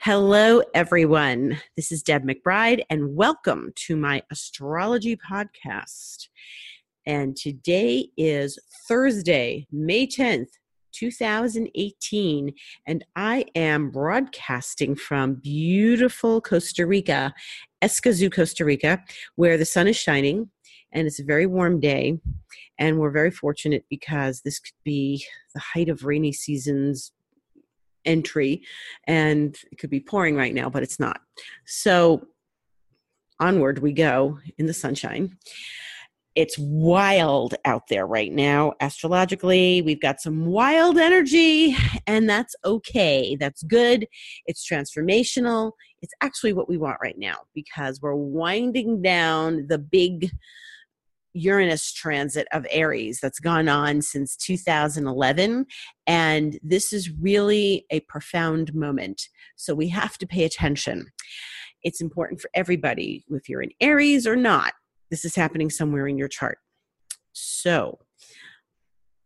Hello, everyone. This is Deb McBride, and welcome to my astrology podcast. And today is Thursday, May 10th, 2018, and I am broadcasting from beautiful Costa Rica, Escazú, Costa Rica, where the sun is shining and it's a very warm day. And we're very fortunate because this could be the height of rainy seasons entry and it could be pouring right now but it's not. So onward we go in the sunshine. It's wild out there right now astrologically. We've got some wild energy and that's okay. That's good. It's transformational. It's actually what we want right now because we're winding down the big Uranus transit of Aries that's gone on since 2011. And this is really a profound moment. So we have to pay attention. It's important for everybody, if you're in Aries or not, this is happening somewhere in your chart. So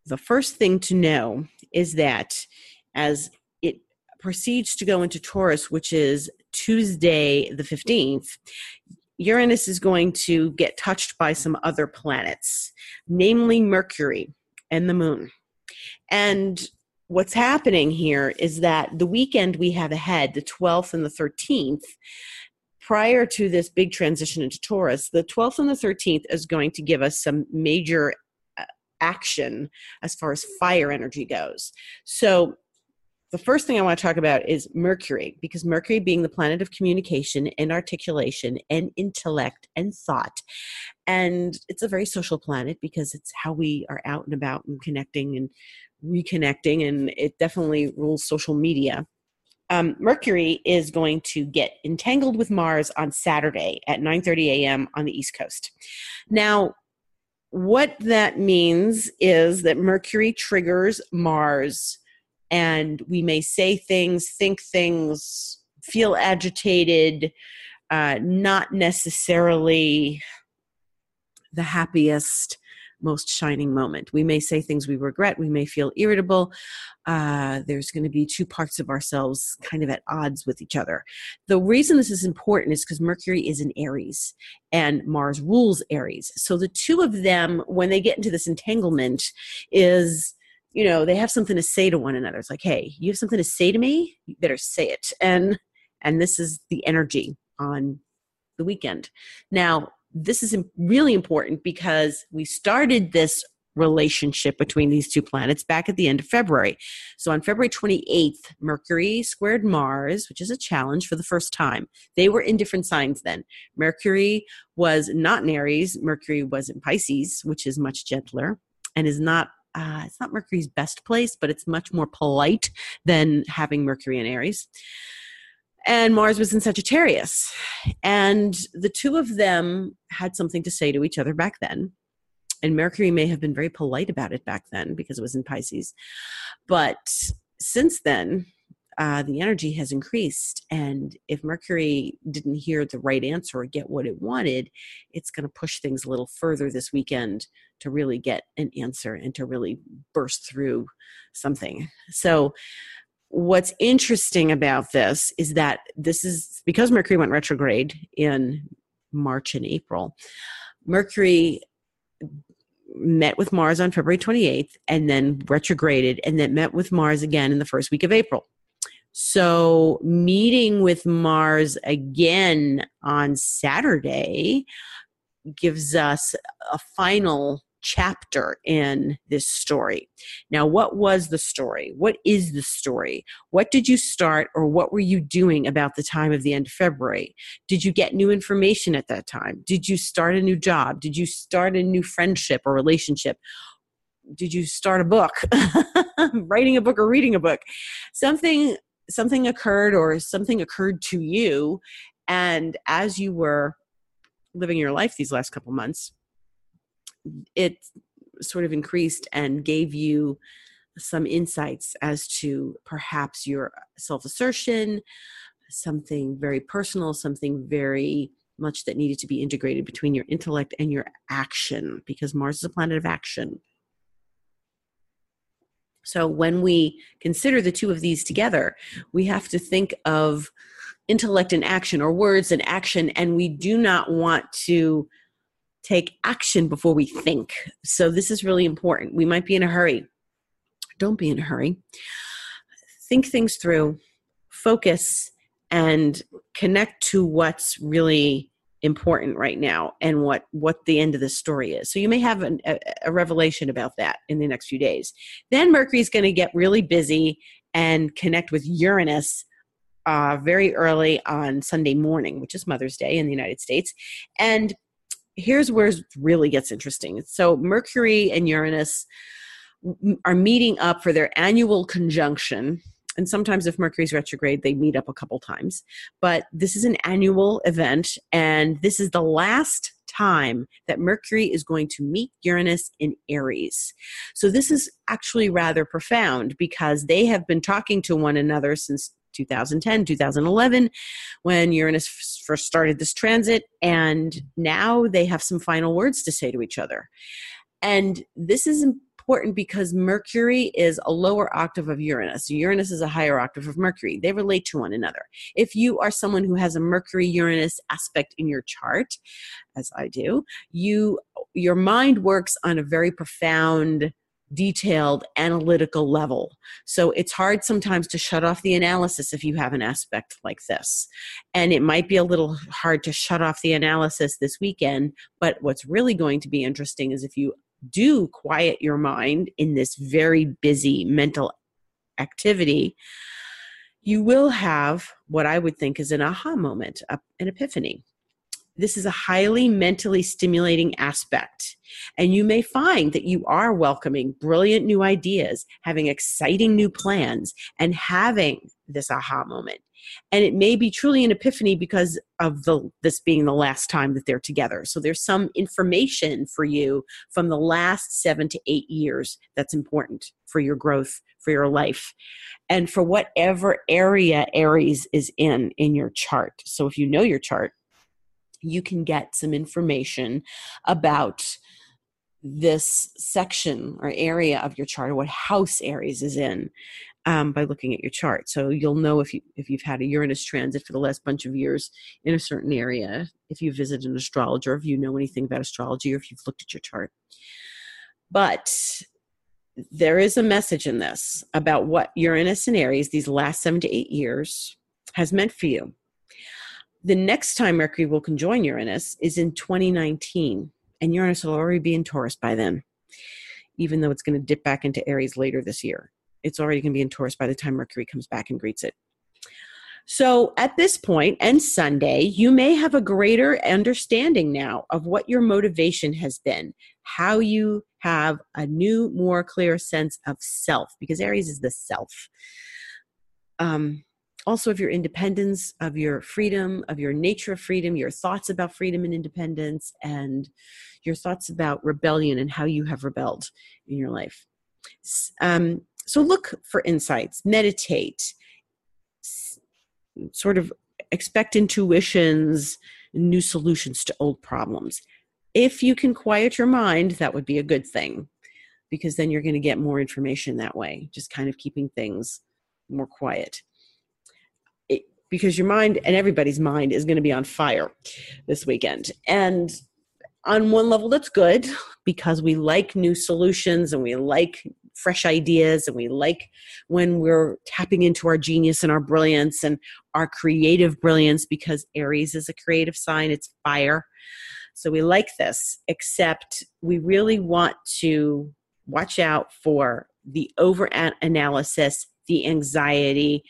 the first thing to know is that as it proceeds to go into Taurus, which is Tuesday the 15th, Uranus is going to get touched by some other planets, namely Mercury and the moon. And what's happening here is that the weekend we have ahead, the 12th and the 13th, prior to this big transition into Taurus, the 12th and the 13th is going to give us some major uh, action as far as fire energy goes. So the first thing I want to talk about is Mercury, because Mercury being the planet of communication and articulation and intellect and thought. And it's a very social planet because it's how we are out and about and connecting and reconnecting, and it definitely rules social media. Um, Mercury is going to get entangled with Mars on Saturday at 9:30 a.m. on the East Coast. Now, what that means is that Mercury triggers Mars and we may say things, think things, feel agitated, uh, not necessarily the happiest, most shining moment. We may say things we regret, we may feel irritable. Uh, there's going to be two parts of ourselves kind of at odds with each other. The reason this is important is because Mercury is in Aries and Mars rules Aries. So the two of them, when they get into this entanglement, is you know they have something to say to one another it's like hey you have something to say to me you better say it and and this is the energy on the weekend now this is really important because we started this relationship between these two planets back at the end of February. So on February 28th, Mercury squared Mars, which is a challenge for the first time. They were in different signs then. Mercury was not in Aries, Mercury was in Pisces, which is much gentler and is not uh, it's not Mercury's best place, but it's much more polite than having Mercury in Aries. And Mars was in Sagittarius. And the two of them had something to say to each other back then. And Mercury may have been very polite about it back then because it was in Pisces. But since then, uh, the energy has increased. And if Mercury didn't hear the right answer or get what it wanted, it's going to push things a little further this weekend to really get an answer and to really burst through something. So, what's interesting about this is that this is because Mercury went retrograde in March and April. Mercury met with Mars on February 28th and then retrograded and then met with Mars again in the first week of April. So, meeting with Mars again on Saturday gives us a final chapter in this story. Now, what was the story? What is the story? What did you start or what were you doing about the time of the end of February? Did you get new information at that time? Did you start a new job? Did you start a new friendship or relationship? Did you start a book? Writing a book or reading a book? Something something occurred or something occurred to you and as you were living your life these last couple months it sort of increased and gave you some insights as to perhaps your self-assertion something very personal something very much that needed to be integrated between your intellect and your action because mars is a planet of action So when we consider the two of these together, we have to think of intellect and action or words and action, and we do not want to take action before we think. So this is really important. We might be in a hurry. Don't be in a hurry. Think things through, focus, and connect to what's really important right now and what what the end of the story is. So you may have an, a, a revelation about that in the next few days. Then mercury is going to get really busy and connect with uranus uh, very early on sunday morning which is mother's day in the united states. And here's where it really gets interesting. So mercury and uranus are meeting up for their annual conjunction and sometimes if mercury's retrograde they meet up a couple times. But this is an annual event and this is the last time that mercury is going to meet uranus in aries. So this is actually rather profound because they have been talking to one another since 2010 2011 when uranus first started this transit and now they have some final words to say to each other. And this is important because Mercury is a lower octave of Uranus. Uranus is a higher octave of Mercury. They relate to one another. If you are someone who has a Mercury Uranus aspect in your chart, as I do, you your mind works on a very profound detailed analytical level. So it's hard sometimes to shut off the analysis if you have an aspect like this. And it might be a little hard to shut off the analysis this weekend, but what's really going to be interesting is if you do quiet your mind in this very busy mental activity, you will have what I would think is an aha moment, an epiphany. This is a highly mentally stimulating aspect. And you may find that you are welcoming brilliant new ideas, having exciting new plans, and having this aha moment and it may be truly an epiphany because of the this being the last time that they're together. So there's some information for you from the last 7 to 8 years that's important for your growth for your life and for whatever area aries is in in your chart. So if you know your chart you can get some information about this section or area of your chart or what house aries is in um, by looking at your chart. So you'll know if you if you've had a Uranus transit for the last bunch of years in a certain area, if you visit an astrologer, if you know anything about astrology, or if you've looked at your chart. But there is a message in this about what Uranus and Aries these last seven to eight years has meant for you. The next time Mercury will conjoin Uranus is in 2019, and Uranus will already be in Taurus by then, even though it's going to dip back into Aries later this year it's already going to be in Taurus by the time Mercury comes back and greets it. So at this point and Sunday, you may have a greater understanding now of what your motivation has been, how you have a new, more clear sense of self, because Aries is the self. Um, also, of your independence, of your freedom, of your nature of freedom, your thoughts about freedom and independence, and your thoughts about rebellion and how you have rebelled in your life. Um, so look for insights, meditate, sort of expect intuitions, new solutions to old problems. If you can quiet your mind, that would be a good thing because then you're going to get more information that way, just kind of keeping things more quiet. Because your mind and everybody's mind is going to be on fire this weekend. And on one level, that's good because we like new solutions and we like fresh ideas and we like when we're tapping into our genius and our brilliance and our creative brilliance because Aries is a creative sign, it's fire. So we like this, except we really want to watch out for the over analysis, the anxiety,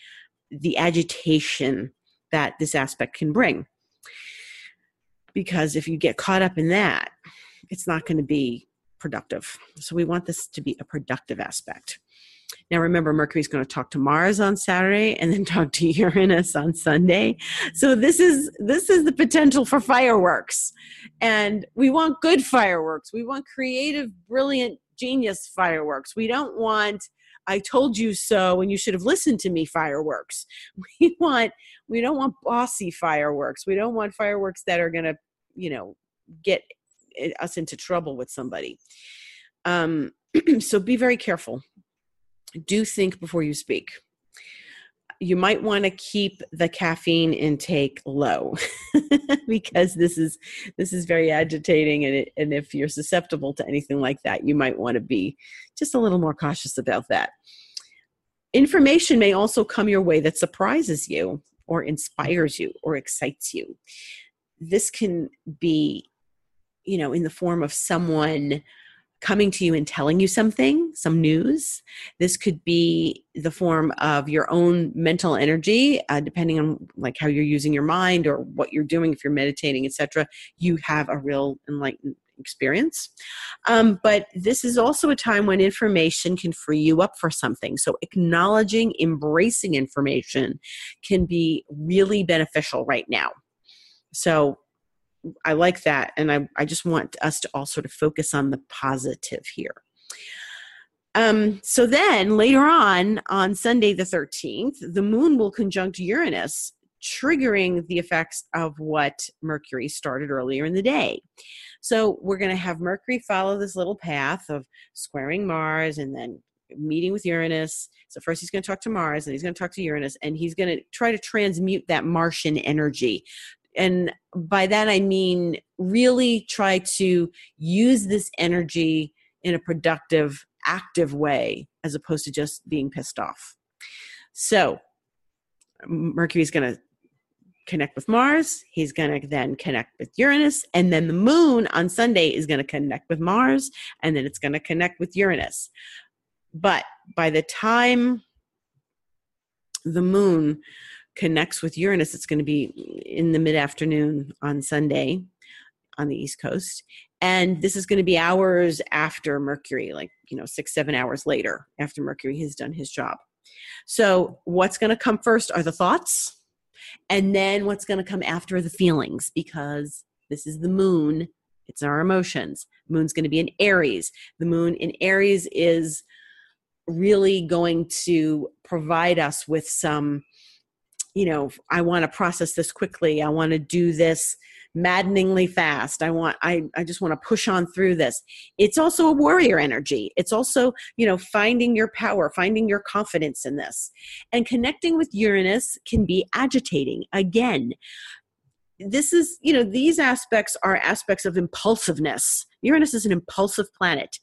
the agitation that this aspect can bring. Because if you get caught up in that, it's not going to be productive. So we want this to be a productive aspect. Now remember, Mercury's going to talk to Mars on Saturday and then talk to Uranus on Sunday. So this is this is the potential for fireworks. And we want good fireworks. We want creative, brilliant, genius fireworks. We don't want I told you so and you should have listened to me fireworks. We want we don't want bossy fireworks. We don't want fireworks that are going to, you know, get us into trouble with somebody. Um, so be very careful. do think before you speak you might want to keep the caffeine intake low because this is this is very agitating and it, and if you're susceptible to anything like that you might want to be just a little more cautious about that. Information may also come your way that surprises you or inspires you or excites you. This can be you know in the form of someone coming to you and telling you something, some news. This could be the form of your own mental energy, uh, depending on like how you're using your mind or what you're doing. If you're meditating, etc., you have a real enlightened experience. Um, but this is also a time when information can free you up for something. So acknowledging, embracing information can be really beneficial right now. So I like that. And I, I just want us to all sort of focus on the positive here. Um, so then later on, on Sunday the 13th, the moon will conjunct Uranus, triggering the effects of what Mercury started earlier in the day. So we're going to have Mercury follow this little path of squaring Mars and then meeting with Uranus. So first he's going to talk to Mars and he's going to talk to Uranus and he's going to try to transmute that Martian energy and by that I mean really try to use this energy in a productive, active way as opposed to just being pissed off. So, Mercury is going to connect with Mars. He's going to then connect with Uranus. And then the moon on Sunday is going to connect with Mars. And then it's going to connect with Uranus. But by the time the moon connects with Uranus, it's going to be in the mid afternoon on Sunday on the East Coast. And this is going to be hours after Mercury, like, you know, six, seven hours later after Mercury has done his job. So, what's going to come first are the thoughts, and then what's going to come after the feelings, because this is the moon, it's our emotions. moon's going to be in Aries. The moon in Aries is really going to provide us with some you know i want to process this quickly. I want to do this maddeningly fast. I want i i just want to push on through this. It's also a warrior energy. It's also you know finding your power finding your confidence in this. And connecting with uranus can be agitating. Again this is you know these aspects are aspects of impulsiveness. Uranus is an impulsive planet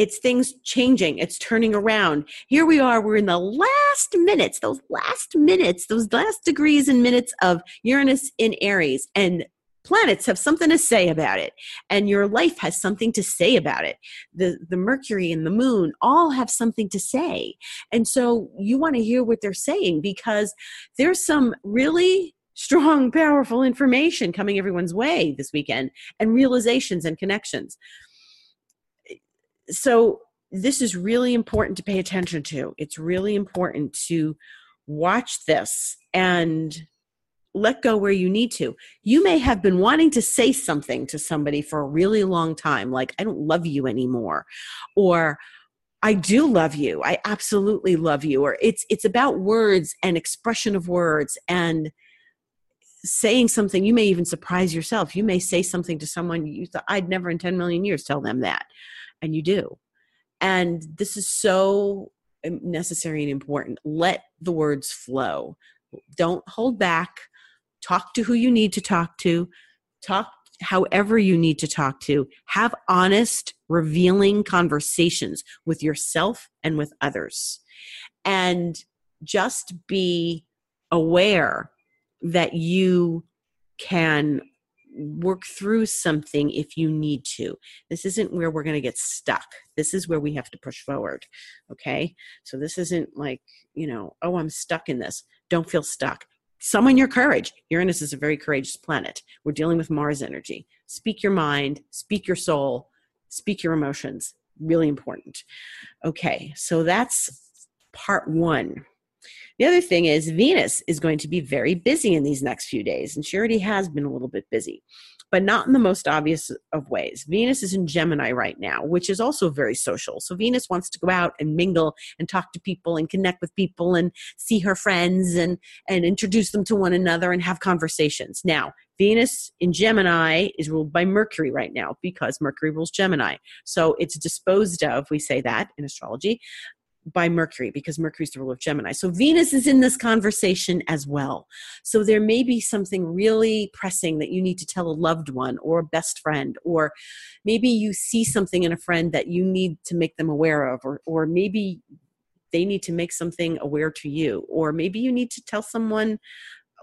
it's things changing. It's turning around. Here we are. We're in the last minutes those last minutes those last degrees and minutes of uranus in aries and planets have something to say about it and your life has something to say about it. The the mercury and the moon all have something to say. And so you want to hear what they're saying because there's some really strong powerful information coming everyone's way this weekend and realizations and connections so this is really important to pay attention to. It's really important to watch this and let go where you need to. You may have been wanting to say something to somebody for a really long time, like, I don't love you anymore, or I do love you. I absolutely love you. Or it's it's about words and expression of words and saying something. You may even surprise yourself. You may say something to someone you thought I'd never in 10 million years tell them that and you do. And this is so um, necessary and important. Let the words flow. Don't hold back. Talk to who you need to talk to. Talk however you need to talk to. Have honest, revealing conversations with yourself and with others. And just be aware that you can work through something if you need to. This isn't where we're going to get stuck. This is where we have to push forward. Okay. So this isn't like, you know, oh, I'm stuck in this. Don't feel stuck. Summon your courage. Uranus is a very courageous planet. We're dealing with Mars energy. Speak your mind, speak your soul, speak your emotions. Really important. Okay. So that's part one. The other thing is, Venus is going to be very busy in these next few days, and she already has been a little bit busy, but not in the most obvious of ways. Venus is in Gemini right now, which is also very social. So Venus wants to go out and mingle and talk to people and connect with people and see her friends and, and introduce them to one another and have conversations. Now, Venus in Gemini is ruled by Mercury right now because Mercury rules Gemini. So it's disposed of, we say that in astrology, by Mercury because Mercury's the ruler of Gemini. So Venus is in this conversation as well. So there may be something really pressing that you need to tell a loved one or a best friend, or maybe you see something in a friend that you need to make them aware of, or, or maybe they need to make something aware to you, or maybe you need to tell someone,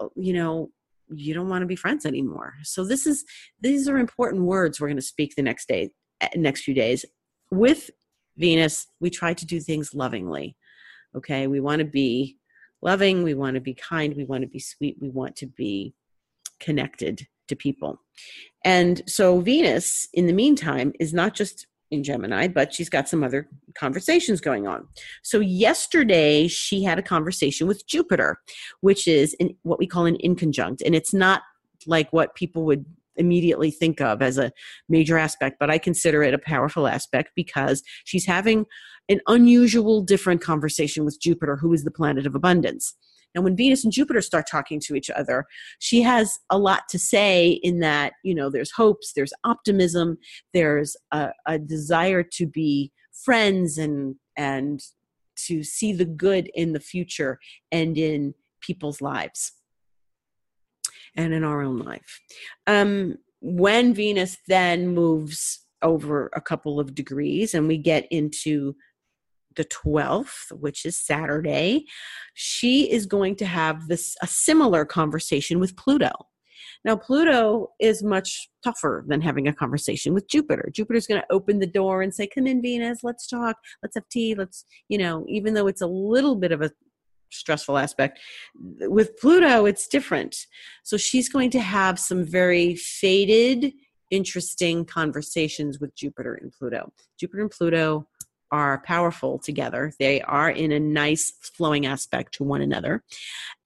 uh, you know, you don't want to be friends anymore. So this is these are important words we're going to speak the next day eh, next few days with Venus, we try to do things lovingly. Okay, we want to be loving, we want to be kind, we want to be sweet, we want to be connected to people. And so Venus, in the meantime, is not just in Gemini, but she's got some other conversations going on. So yesterday she had a conversation with Jupiter, which is in what we call an inconjunct, and it's not like what people would immediately think of as a major aspect, but I consider it a powerful aspect because she's having an unusual, different conversation with Jupiter, who is the planet of abundance. Now, when Venus and Jupiter start talking to each other, she has a lot to say in that, you know, there's hopes, there's optimism, there's a, a desire to be friends and, and to see the good in the future and in people's lives and in our own life. Um, when Venus then moves over a couple of degrees and we get into the 12th which is saturday she is going to have this a similar conversation with pluto now pluto is much tougher than having a conversation with jupiter jupiter's going to open the door and say come in venus let's talk let's have tea let's you know even though it's a little bit of a stressful aspect. With Pluto, it's different. So she's going to have some very fated, interesting conversations with Jupiter and Pluto. Jupiter and Pluto are powerful together. They are in a nice flowing aspect to one another.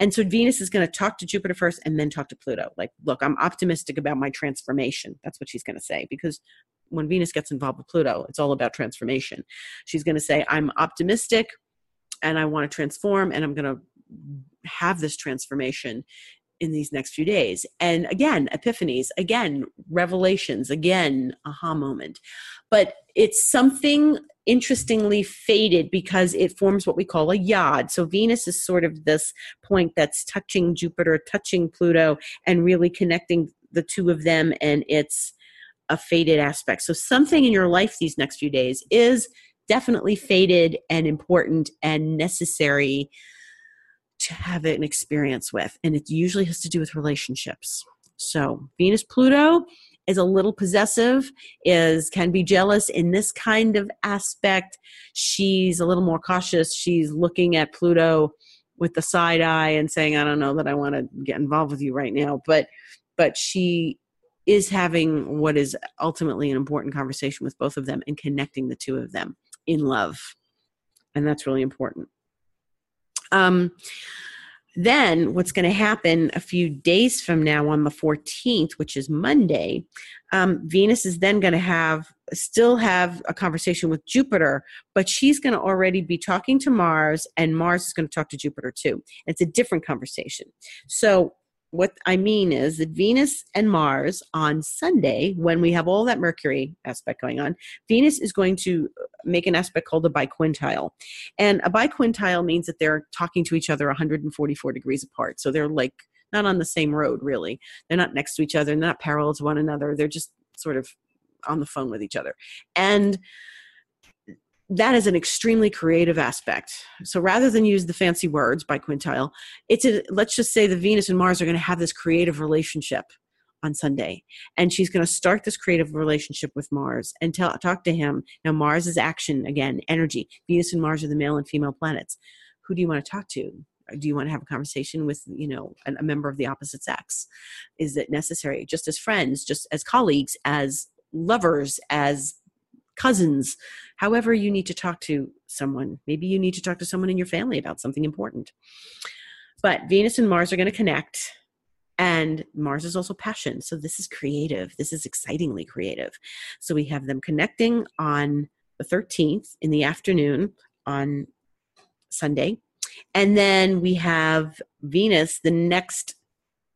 And so Venus is going to talk to Jupiter first and then talk to Pluto. Like, look, I'm optimistic about my transformation. That's what she's going to say because when Venus gets involved with Pluto, it's all about transformation. She's going to say, I'm optimistic and I want to transform and I'm going to have this transformation in these next few days. And again, epiphanies, again, revelations, again, aha moment. But it's something interestingly fated because it forms what we call a yod. So Venus is sort of this point that's touching Jupiter, touching Pluto, and really connecting the two of them. And it's a fated aspect. So something in your life these next few days is definitely fated and important and necessary to have an experience with. And it usually has to do with relationships. So Venus Pluto is a little possessive, is can be jealous in this kind of aspect. She's a little more cautious. She's looking at Pluto with the side eye and saying, I don't know that I want to get involved with you right now. But but she is having what is ultimately an important conversation with both of them and connecting the two of them in love. And that's really important. Um, then what's going to happen a few days from now on the 14th which is monday um, venus is then going to have still have a conversation with jupiter but she's going to already be talking to mars and mars is going to talk to jupiter too it's a different conversation so what I mean is that Venus and Mars on Sunday, when we have all that Mercury aspect going on, Venus is going to uh, make an aspect called a biquintile. And a biquintile means that they're talking to each other 144 degrees apart. So they're like not on the same road, really. They're not next to each other, they're not parallel to one another. They're just sort of on the phone with each other. And that is an extremely creative aspect. So rather than use the fancy words biquintile, it's a, let's just say the Venus and Mars are going to have this creative relationship on Sunday. And she's going to start this creative relationship with Mars and tell, talk to him. Now, Mars is action again, energy. Venus and Mars are the male and female planets. Who do you want to talk to? Do you want to have a conversation with, you know, a member of the opposite sex? Is it necessary? Just as friends, just as colleagues, as lovers, as cousins, however you need to talk to someone. Maybe you need to talk to someone in your family about something important. But Venus and Mars are going to connect. And Mars is also passion. So this is creative. This is excitingly creative. So we have them connecting on the 13th in the afternoon on Sunday. And then we have Venus the next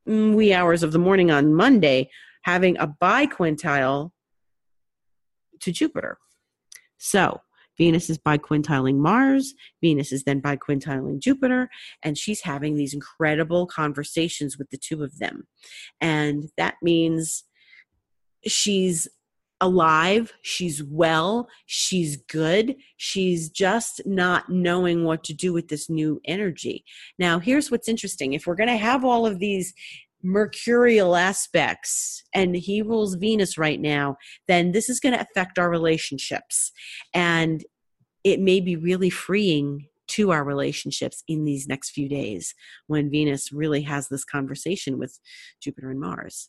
mm, wee hours of the morning on Monday having a biquintile to Jupiter. So Venus is biquintiling Mars. Venus is then biquintiling Jupiter. And she's having these incredible conversations with the two of them. And that means she's alive, she's well, she's good. She's just not knowing what to do with this new energy. Now, here's what's interesting if we're going to have all of these mercurial aspects and he rules venus right now then this is going to affect our relationships. And it may be really freeing to our relationships in these next few days when venus really has this conversation with jupiter and mars.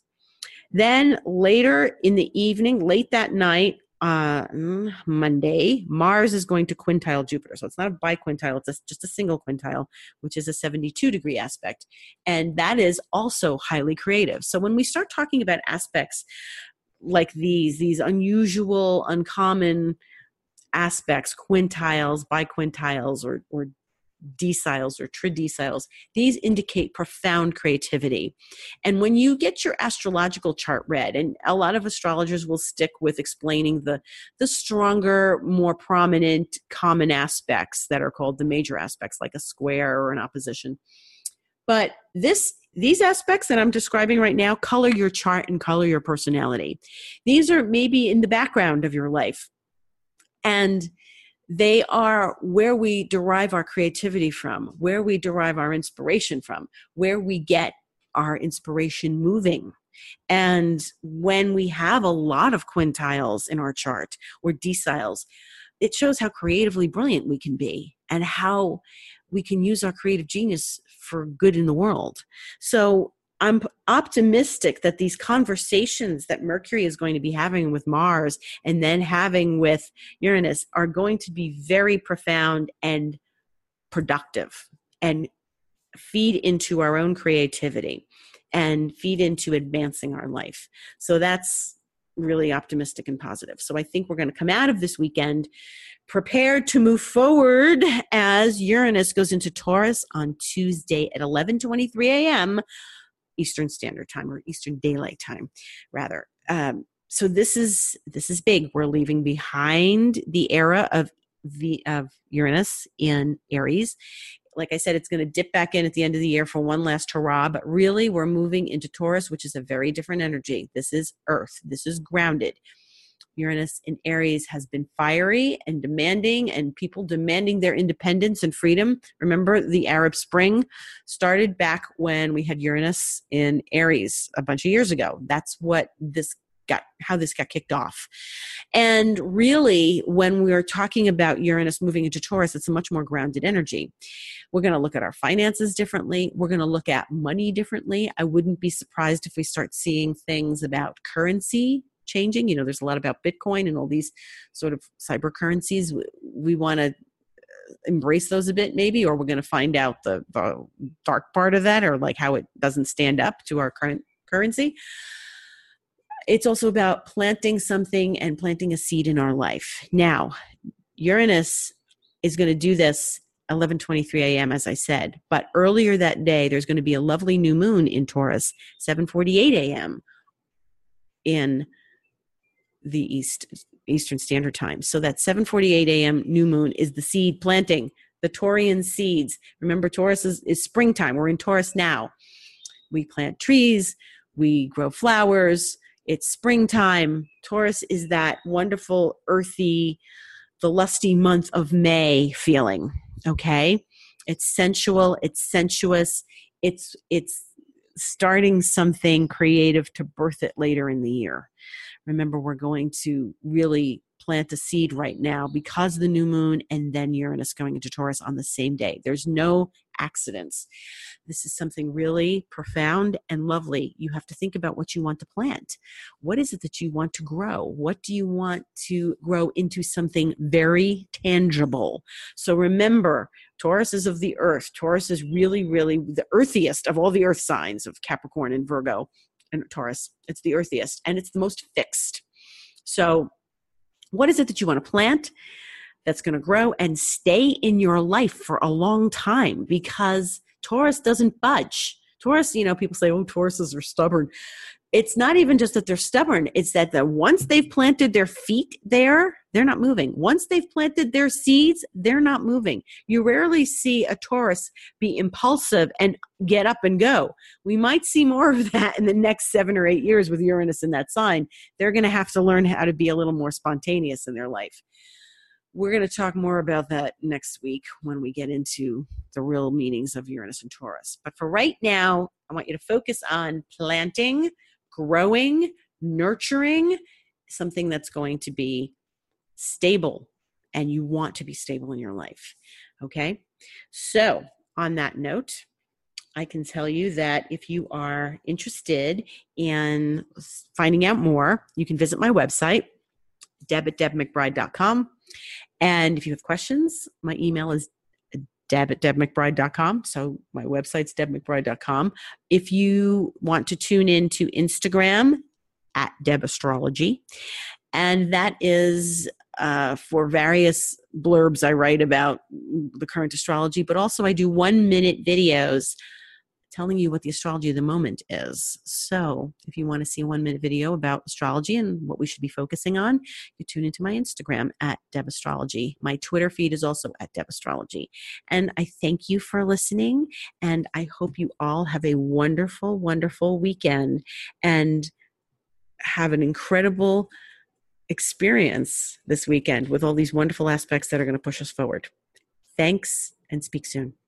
Then later in the evening, late that night, uh, mm, Monday, Mars is going to quintile Jupiter. So it's not a biquintile, it's a, just a single quintile, which is a 72 degree aspect. And that is also highly creative. So when we start talking about aspects like these, these unusual, uncommon aspects, quintiles, biquintiles, or, or deciles or trideciles. These indicate profound creativity. And when you get your astrological chart read, and a lot of astrologers will stick with explaining the, the stronger, more prominent common aspects that are called the major aspects, like a square or an opposition. But this these aspects that I'm describing right now color your chart and color your personality. These are maybe in the background of your life. And they are where we derive our creativity from, where we derive our inspiration from, where we get our inspiration moving. And when we have a lot of quintiles in our chart or deciles, it shows how creatively brilliant we can be and how we can use our creative genius for good in the world. So I'm optimistic that these conversations that Mercury is going to be having with Mars and then having with Uranus are going to be very profound and productive and feed into our own creativity and feed into advancing our life. So that's really optimistic and positive. So I think we're going to come out of this weekend prepared to move forward as Uranus goes into Taurus on Tuesday at 11:23 a.m. Eastern Standard Time or Eastern Daylight Time, rather. Um, so this is this is big. We're leaving behind the era of the of Uranus in Aries. Like I said, it's going to dip back in at the end of the year for one last hurrah. But really, we're moving into Taurus, which is a very different energy. This is Earth. This is grounded. Uranus in Aries has been fiery and demanding, and people demanding their independence and freedom. Remember, the Arab Spring started back when we had Uranus in Aries a bunch of years ago. That's what this got how this got kicked off. And really, when we're talking about Uranus moving into Taurus, it's a much more grounded energy. We're going to look at our finances differently. We're going to look at money differently. I wouldn't be surprised if we start seeing things about currency changing. You know, there's a lot about Bitcoin and all these sort of cyber currencies. We, we want to uh, embrace those a bit maybe or we're going to find out the, the dark part of that or like how it doesn't stand up to our current currency it's also about planting something and planting a seed in our life now uranus is going to do this 11:23 a.m. as I said. But earlier that day there's going to be a lovely new moon in Taurus, 7:48 a.m. in the east eastern standard time. So that 7:48 a.m. new moon is the seed planting the taurian seeds. Remember taurus is, is springtime. We're in taurus now. We plant trees. We grow flowers. It's springtime. Taurus is that wonderful earthy the lusty month of may feeling okay? It's sensual. It's sensuous. It's it's starting something creative to birth it later in the year remember we're going to really plant a seed right now because the new moon and then Uranus going into Taurus on the same day. There's no accidents. This is something really profound and lovely. You have to think about what you want to plant. What is it that you want to grow? What do you want to grow into something very tangible? So remember, Taurus is of the earth. Taurus is really, really the earthiest of all the earth signs of Capricorn and Virgo and Taurus. It's the earthiest and it's the most fixed. So, what is it that you want to plant that's going to grow and stay in your life for a long time? Because Taurus doesn't budge. Taurus, you know, people say, oh, Tauruses are stubborn. It's not even just that they're stubborn, it's that the, once they've planted their feet there, they're they're not moving. Once they've planted their seeds, they're not moving. You rarely see a Taurus be impulsive and get up and go. We might see more of that in the next seven or eight years with Uranus in that sign. They're going to have to learn how to be a little more spontaneous in their life. We're going to talk more about that next week when we get into the real meanings of Uranus and Taurus. But for right now, I want you to focus on planting, growing, nurturing something that's going to be stable and you want to be stable in your life. Okay. So, on that note, I can tell you that if you are interested in finding out more, you can visit my website, deb at debmcbride.com. And if you have questions, my email is deb at debmcbride.com. So my website's debmcbride.com. If you want to tune in to Instagram at Deb Astrology, and that is uh, for various blurbs I write about the current astrology, but also I do one minute videos telling you what the astrology of the moment is. So if you want to see a one minute video about astrology and what we should be focusing on, you tune into my Instagram at Deb Astrology. My Twitter feed is also at Deb Astrology. And I thank you for listening. And I hope you all have a wonderful, wonderful weekend and have an incredible experience this weekend with all these wonderful aspects that are going to push us forward. Thanks and speak soon.